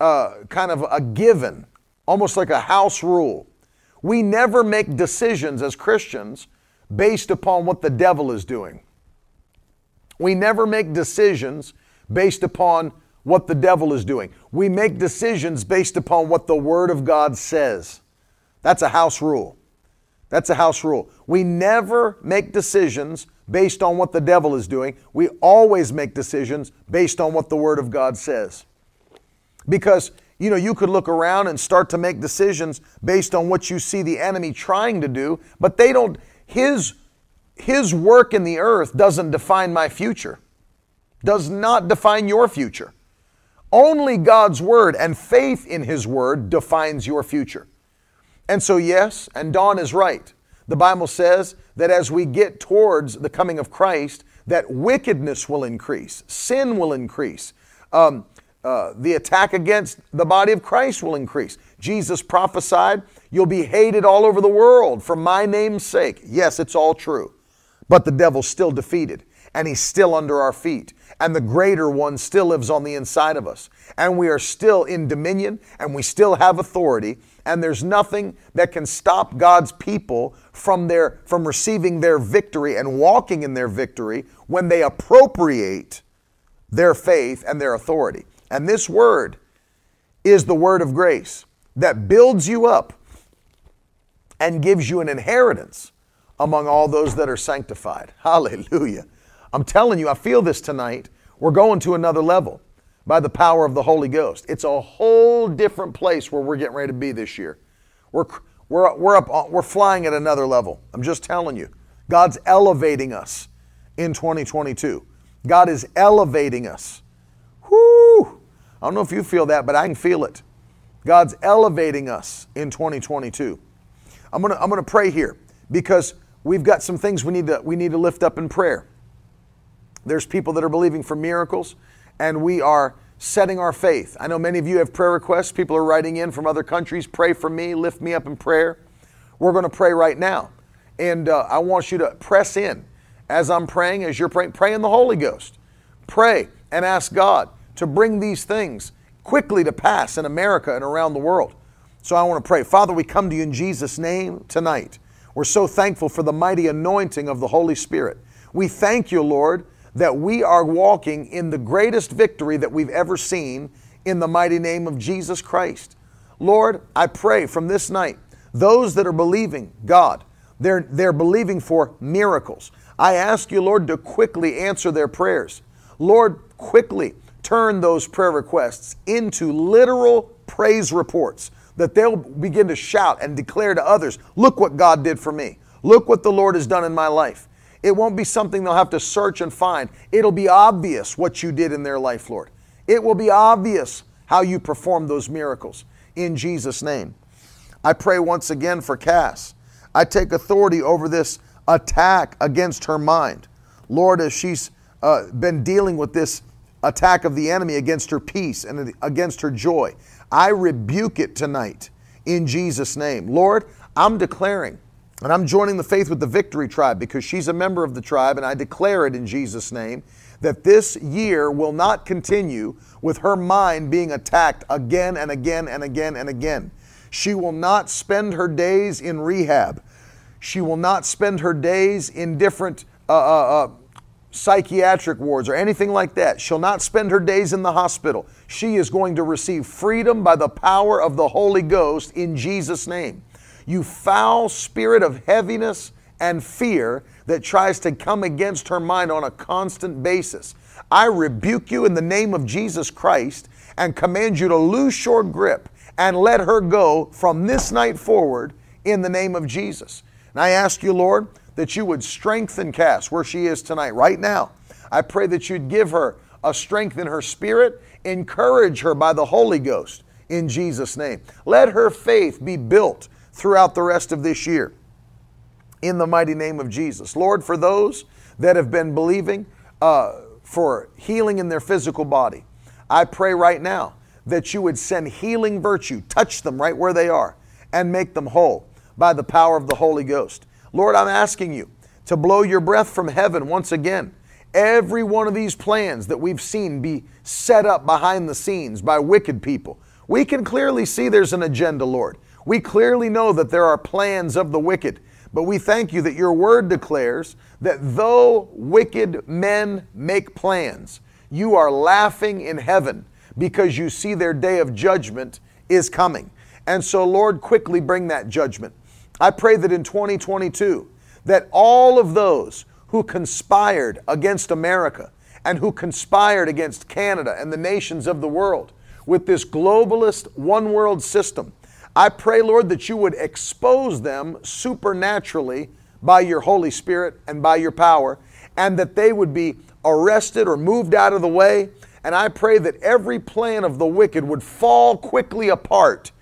uh, kind of a given, almost like a house rule. We never make decisions as Christians based upon what the devil is doing. We never make decisions based upon what the devil is doing. We make decisions based upon what the Word of God says. That's a house rule. That's a house rule. We never make decisions based on what the devil is doing. We always make decisions based on what the Word of God says. Because, you know, you could look around and start to make decisions based on what you see the enemy trying to do, but they don't, his his work in the earth doesn't define my future, does not define your future. Only God's word and faith in his word defines your future. And so, yes, and Dawn is right. The Bible says that as we get towards the coming of Christ, that wickedness will increase, sin will increase, um, uh, the attack against the body of Christ will increase. Jesus prophesied, You'll be hated all over the world for my name's sake. Yes, it's all true but the devil's still defeated. and He's still under our feet. And the greater one still lives on the inside of us. And we are still in dominion and we still have authority. And there's nothing that can stop God's people from, their, from receiving their victory and walking in their victory when they appropriate their faith and their authority. And this word is the word of grace that builds you up and gives you an inheritance among all those that are sanctified. Hallelujah. I'm telling you, I feel this tonight. We're going to another level by the power of the Holy Ghost. It's a whole different place where we're getting ready to be this year. We're, we're, we're, up, uh, we're flying at another level. I'm just telling you. God's elevating us in 2022. God is elevating us. Whoo! I don't know if you feel that, but I can feel it. God's elevating us in 2022. I'm gonna, I'm gonna pray here because we've got some things we need to, we need to lift up in prayer. There's people that are believing for miracles, and we are setting our faith. I know many of you have prayer requests. People are writing in from other countries. Pray for me, lift me up in prayer. We're going to pray right now. And uh, I want you to press in as I'm praying, as you're praying, pray in the Holy Ghost. Pray and ask God to bring these things quickly to pass in America and around the world. So I want to pray. Father, we come to you in Jesus' name tonight. We're so thankful for the mighty anointing of the Holy Spirit. We thank you, Lord, that we are walking in the greatest victory that we've ever seen in the mighty name of Jesus Christ. Lord, I pray from this night, those that are believing God, they're, they're believing for miracles. I ask you, Lord, to quickly answer their prayers. Lord, quickly turn those prayer requests into literal praise reports that they'll begin to shout and declare to others, Look what God did for me. Look what the Lord has done in my life. It won't be something they'll have to search and find. It'll be obvious what you did in their life, Lord. It will be obvious how you performed those miracles in Jesus' name. I pray once again for Cass. I take authority over this attack against her mind. Lord, as she's uh, been dealing with this attack of the enemy against her peace and against her joy, I rebuke it tonight in Jesus' name. Lord, I'm declaring and I'm joining the faith with the Victory Tribe because she's a member of the tribe, and I declare it in Jesus' name that this year will not continue with her mind being attacked again and again and again and again. She will not spend her days in rehab. She will not spend her days in different uh, uh, uh, psychiatric wards or anything like that. She'll not spend her days in the hospital. She is going to receive freedom by the power of the Holy Ghost in Jesus' name you foul spirit of heaviness and fear that tries to come against her mind on a constant basis. I rebuke you in the name of Jesus Christ and command you to loose your grip and let her go from this night forward in the name of Jesus. And I ask you, Lord, that you would strengthen Cass where she is tonight, right now. I pray that you'd give her a strength in her spirit, encourage her by the Holy Ghost in Jesus' name. Let her faith be built throughout the rest of this year. In the mighty name of Jesus. Lord, for those that have been believing uh, for healing in their physical body, I pray right now that you would send healing virtue, touch them right where they are, and make them whole by the power of the Holy Ghost. Lord, I'm asking you to blow your breath from heaven once again. Every one of these plans that we've seen be set up behind the scenes by wicked people, we can clearly see there's an agenda, Lord. We clearly know that there are plans of the wicked, but we thank you that your word declares that though wicked men make plans, you are laughing in heaven because you see their day of judgment is coming. And so, Lord, quickly bring that judgment. I pray that in 2022, that all of those who conspired against America and who conspired against Canada and the nations of the world with this globalist one world system I pray, Lord, that you would expose them supernaturally by your Holy Spirit and by your power, and that they would be arrested or moved out of the way. And I pray that every plan of the wicked would fall quickly apart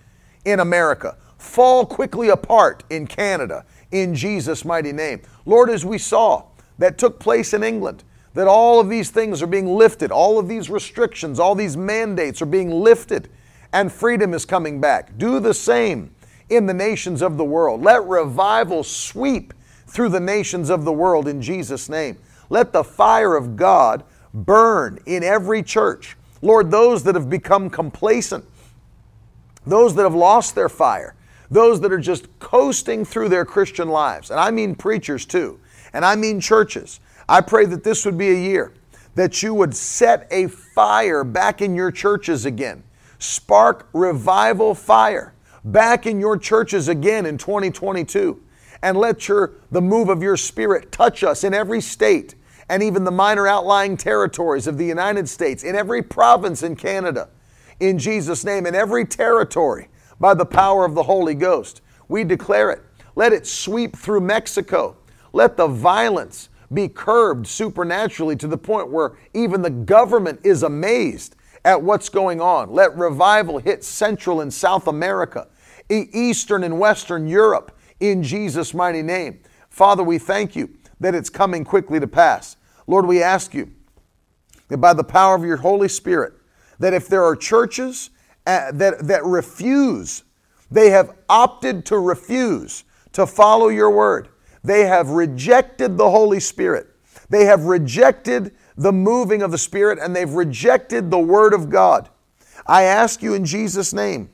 in America, fall quickly apart in Canada, in Jesus' mighty name. Lord, as we saw that took place in England, that all of these things are being lifted, all of these restrictions, all these mandates are being lifted and freedom is coming back. Do the same in the nations of the world. Let revival sweep through the nations of the world in Jesus' name. Let the fire of God burn in every church. Lord, those that have become complacent, those that have lost their fire, those that are just coasting through their Christian lives, and I mean preachers too, and I mean churches. I pray that this would be a year that you would set a fire back in your churches again. Spark revival fire back in your churches again in 2022 and let your the move of your spirit touch us in every state and even the minor outlying territories of the United States, in every province in Canada, in Jesus' name, in every territory by the power of the Holy Ghost. We declare it. Let it sweep through Mexico. Let the violence be curbed supernaturally to the point where even the government is amazed at what's going on. Let revival hit Central and South America, Eastern and Western Europe in Jesus' mighty name. Father, we thank you that it's coming quickly to pass. Lord, we ask you that by the power of your Holy Spirit, that if there are churches uh, that, that refuse, they have opted to refuse to follow your word. They have rejected the Holy Spirit. They have rejected the moving of the Spirit and they've rejected the Word of God. I ask you in Jesus' name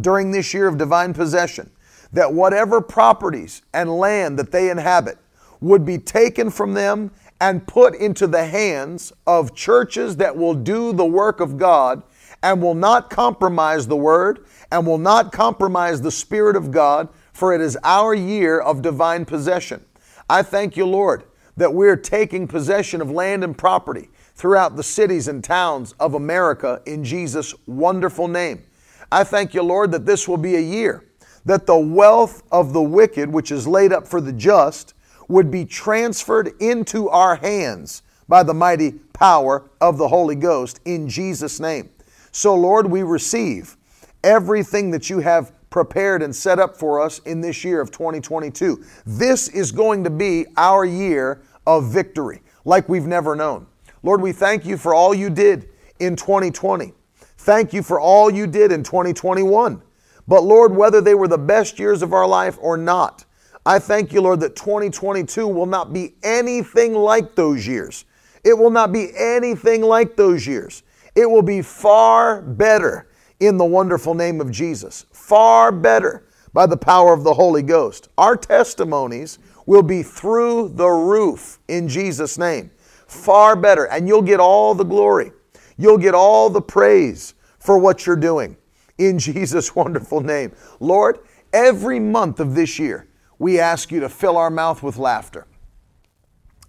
during this year of divine possession that whatever properties and land that they inhabit would be taken from them and put into the hands of churches that will do the work of God and will not compromise the Word and will not compromise the Spirit of God, for it is our year of divine possession. I thank you, Lord, that we're taking possession of land and property throughout the cities and towns of America in Jesus' wonderful name. I thank you, Lord, that this will be a year that the wealth of the wicked, which is laid up for the just, would be transferred into our hands by the mighty power of the Holy Ghost in Jesus' name. So, Lord, we receive everything that you have prepared and set up for us in this year of 2022. This is going to be our year of victory like we've never known. Lord, we thank you for all you did in 2020. Thank you for all you did in 2021. But Lord, whether they were the best years of our life or not, I thank you, Lord, that 2022 will not be anything like those years. It will not be anything like those years. It will be far better in the wonderful name of Jesus. Far better by the power of the Holy Ghost. Our testimonies will be through the roof in Jesus' name. Far better. And you'll get all the glory. You'll get all the praise for what you're doing in Jesus' wonderful name. Lord, every month of this year, we ask you to fill our mouth with laughter.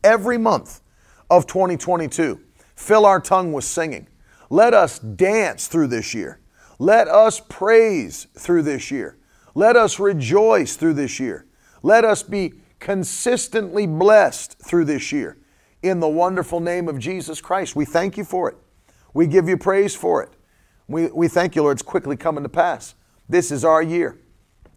Every month of 2022, fill our tongue with singing. Let us dance through this year. Let us praise through this year. Let us rejoice through this year. Let us be consistently blessed through this year. In the wonderful name of Jesus Christ, we thank you for it. We give you praise for it. We, we thank you, Lord, it's quickly coming to pass. This is our year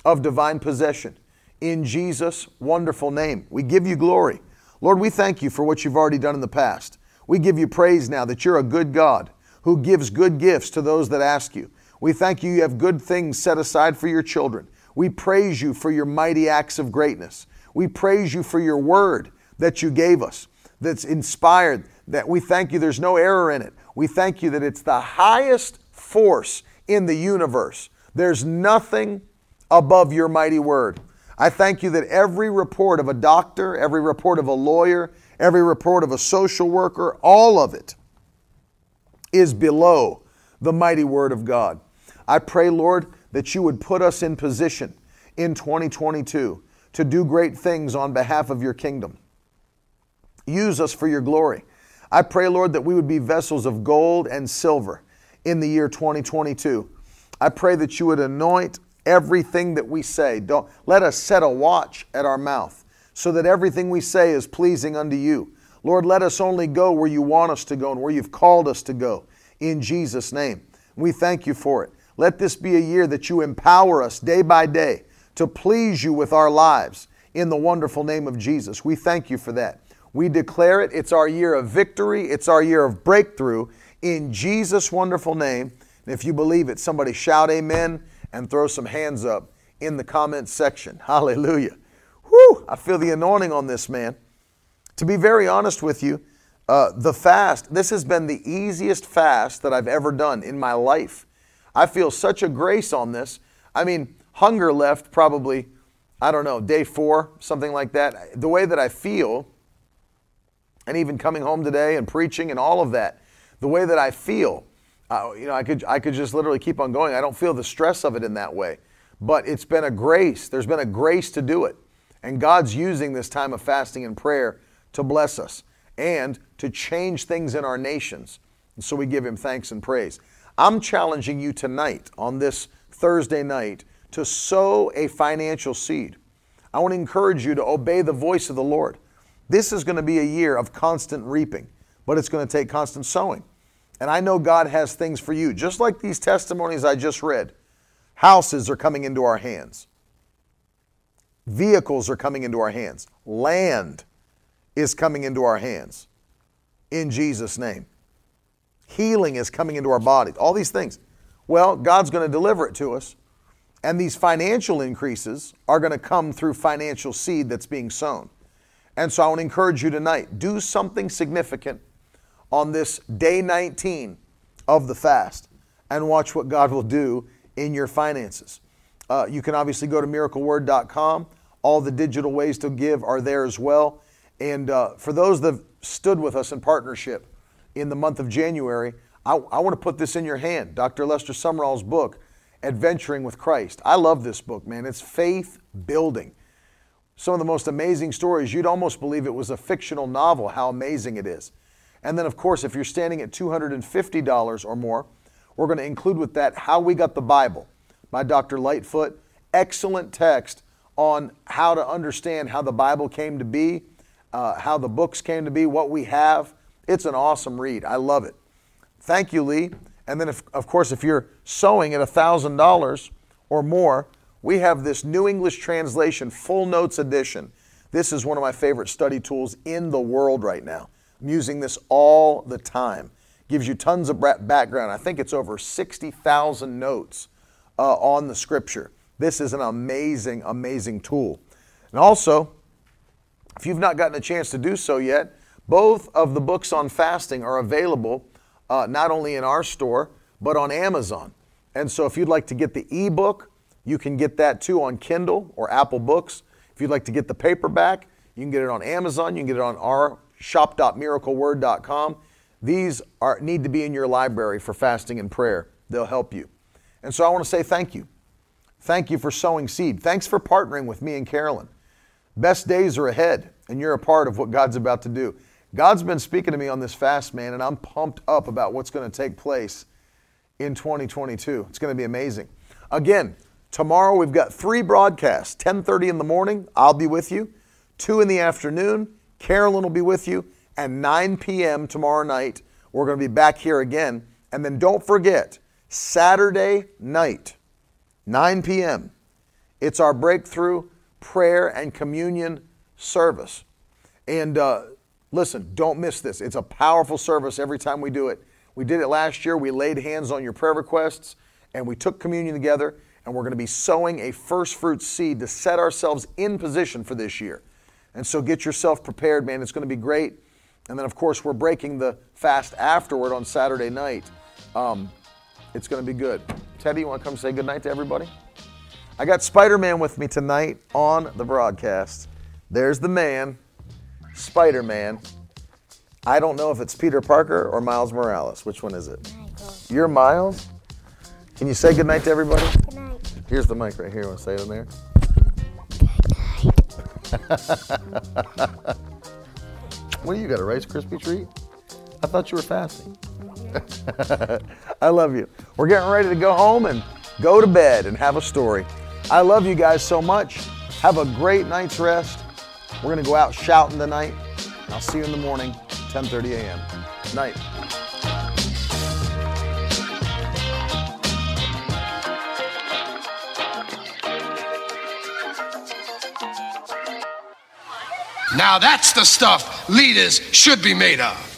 of divine possession. In Jesus' wonderful name, we give you glory. Lord, we thank you for what you've already done in the past. We give you praise now that you're a good God who gives good gifts to those that ask you. We thank you, you have good things set aside for your children. We praise you for your mighty acts of greatness. We praise you for your word that you gave us that's inspired, that we thank you there's no error in it. We thank you that it's the highest force in the universe. There's nothing above your mighty word. I thank you that every report of a doctor, every report of a lawyer, every report of a social worker, all of it is below the mighty Word of God. I pray, Lord, that you would put us in position in 2022 to do great things on behalf of your kingdom. Use us for your glory. I pray, Lord, that we would be vessels of gold and silver in the year 2022. I pray that you would anoint everything that we say. Don't let us set a watch at our mouth so that everything we say is pleasing unto you. Lord, let us only go where you want us to go and where you've called us to go. In Jesus' name. We thank you for it. Let this be a year that you empower us day by day to please you with our lives in the wonderful name of Jesus. We thank you for that. We declare it. It's our year of victory, it's our year of breakthrough in Jesus' wonderful name. And if you believe it, somebody shout amen and throw some hands up in the comments section. Hallelujah. Whew, I feel the anointing on this man. To be very honest with you, uh, the fast, this has been the easiest fast that I've ever done in my life. I feel such a grace on this. I mean, hunger left probably, I don't know, day four, something like that. The way that I feel, and even coming home today and preaching and all of that, the way that I feel, uh, you know, I could I could just literally keep on going. I don't feel the stress of it in that way, but it's been a grace. There's been a grace to do it, and God's using this time of fasting and prayer to bless us and to change things in our nations. And so we give Him thanks and praise. I'm challenging you tonight on this Thursday night to sow a financial seed. I want to encourage you to obey the voice of the Lord. This is going to be a year of constant reaping, but it's going to take constant sowing. And I know God has things for you, just like these testimonies I just read. Houses are coming into our hands, vehicles are coming into our hands, land is coming into our hands in Jesus' name. Healing is coming into our bodies, all these things. Well, God's going to deliver it to us. And these financial increases are going to come through financial seed that's being sown. And so I want to encourage you tonight do something significant on this day 19 of the fast and watch what God will do in your finances. Uh, you can obviously go to miracleword.com. All the digital ways to give are there as well. And uh, for those that stood with us in partnership in the month of January, I, I want to put this in your hand Dr. Lester Sumrall's book, Adventuring with Christ. I love this book, man. It's faith building. Some of the most amazing stories, you'd almost believe it was a fictional novel, how amazing it is. And then, of course, if you're standing at $250 or more, we're going to include with that How We Got the Bible by Dr. Lightfoot. Excellent text on how to understand how the Bible came to be uh, how the books came to be, what we have. It's an awesome read. I love it. Thank you, Lee. And then, if, of course, if you're sowing at $1,000 or more, we have this New English Translation Full Notes Edition. This is one of my favorite study tools in the world right now. I'm using this all the time. Gives you tons of background. I think it's over 60,000 notes uh, on the scripture. This is an amazing, amazing tool. And also, if you've not gotten a chance to do so yet, both of the books on fasting are available uh, not only in our store, but on Amazon. And so if you'd like to get the ebook, you can get that too on Kindle or Apple Books. If you'd like to get the paperback, you can get it on Amazon, you can get it on our shop.miracleword.com. These are, need to be in your library for fasting and prayer. They'll help you. And so I want to say thank you. Thank you for sowing seed. Thanks for partnering with me and Carolyn. Best days are ahead, and you're a part of what God's about to do. God's been speaking to me on this fast, man, and I'm pumped up about what's going to take place in 2022. It's going to be amazing. Again, tomorrow we've got three broadcasts 10:30 in the morning, I'll be with you. 2 in the afternoon, Carolyn will be with you, and 9 p.m. tomorrow night, we're going to be back here again. And then don't forget, Saturday night, 9 p.m., it's our breakthrough prayer and communion service. And uh, listen, don't miss this. It's a powerful service every time we do it. We did it last year. We laid hands on your prayer requests and we took communion together. And we're going to be sowing a first fruit seed to set ourselves in position for this year. And so get yourself prepared, man. It's going to be great. And then, of course, we're breaking the fast afterward on Saturday night. Um, it's going to be good. Teddy, you want to come say good night to everybody? I got Spider Man with me tonight on the broadcast. There's the man, Spider Man. I don't know if it's Peter Parker or Miles Morales. Which one is it? Michael. You're Miles? Can you say goodnight to everybody? Good night. Here's the mic right here. Want to say it in there? what do you got? A Rice Krispie treat? I thought you were fasting. Mm-hmm. I love you. We're getting ready to go home and go to bed and have a story. I love you guys so much. Have a great night's rest. We're going to go out shouting tonight. I'll see you in the morning, 10:30 a.m. Night. Now that's the stuff leaders should be made of.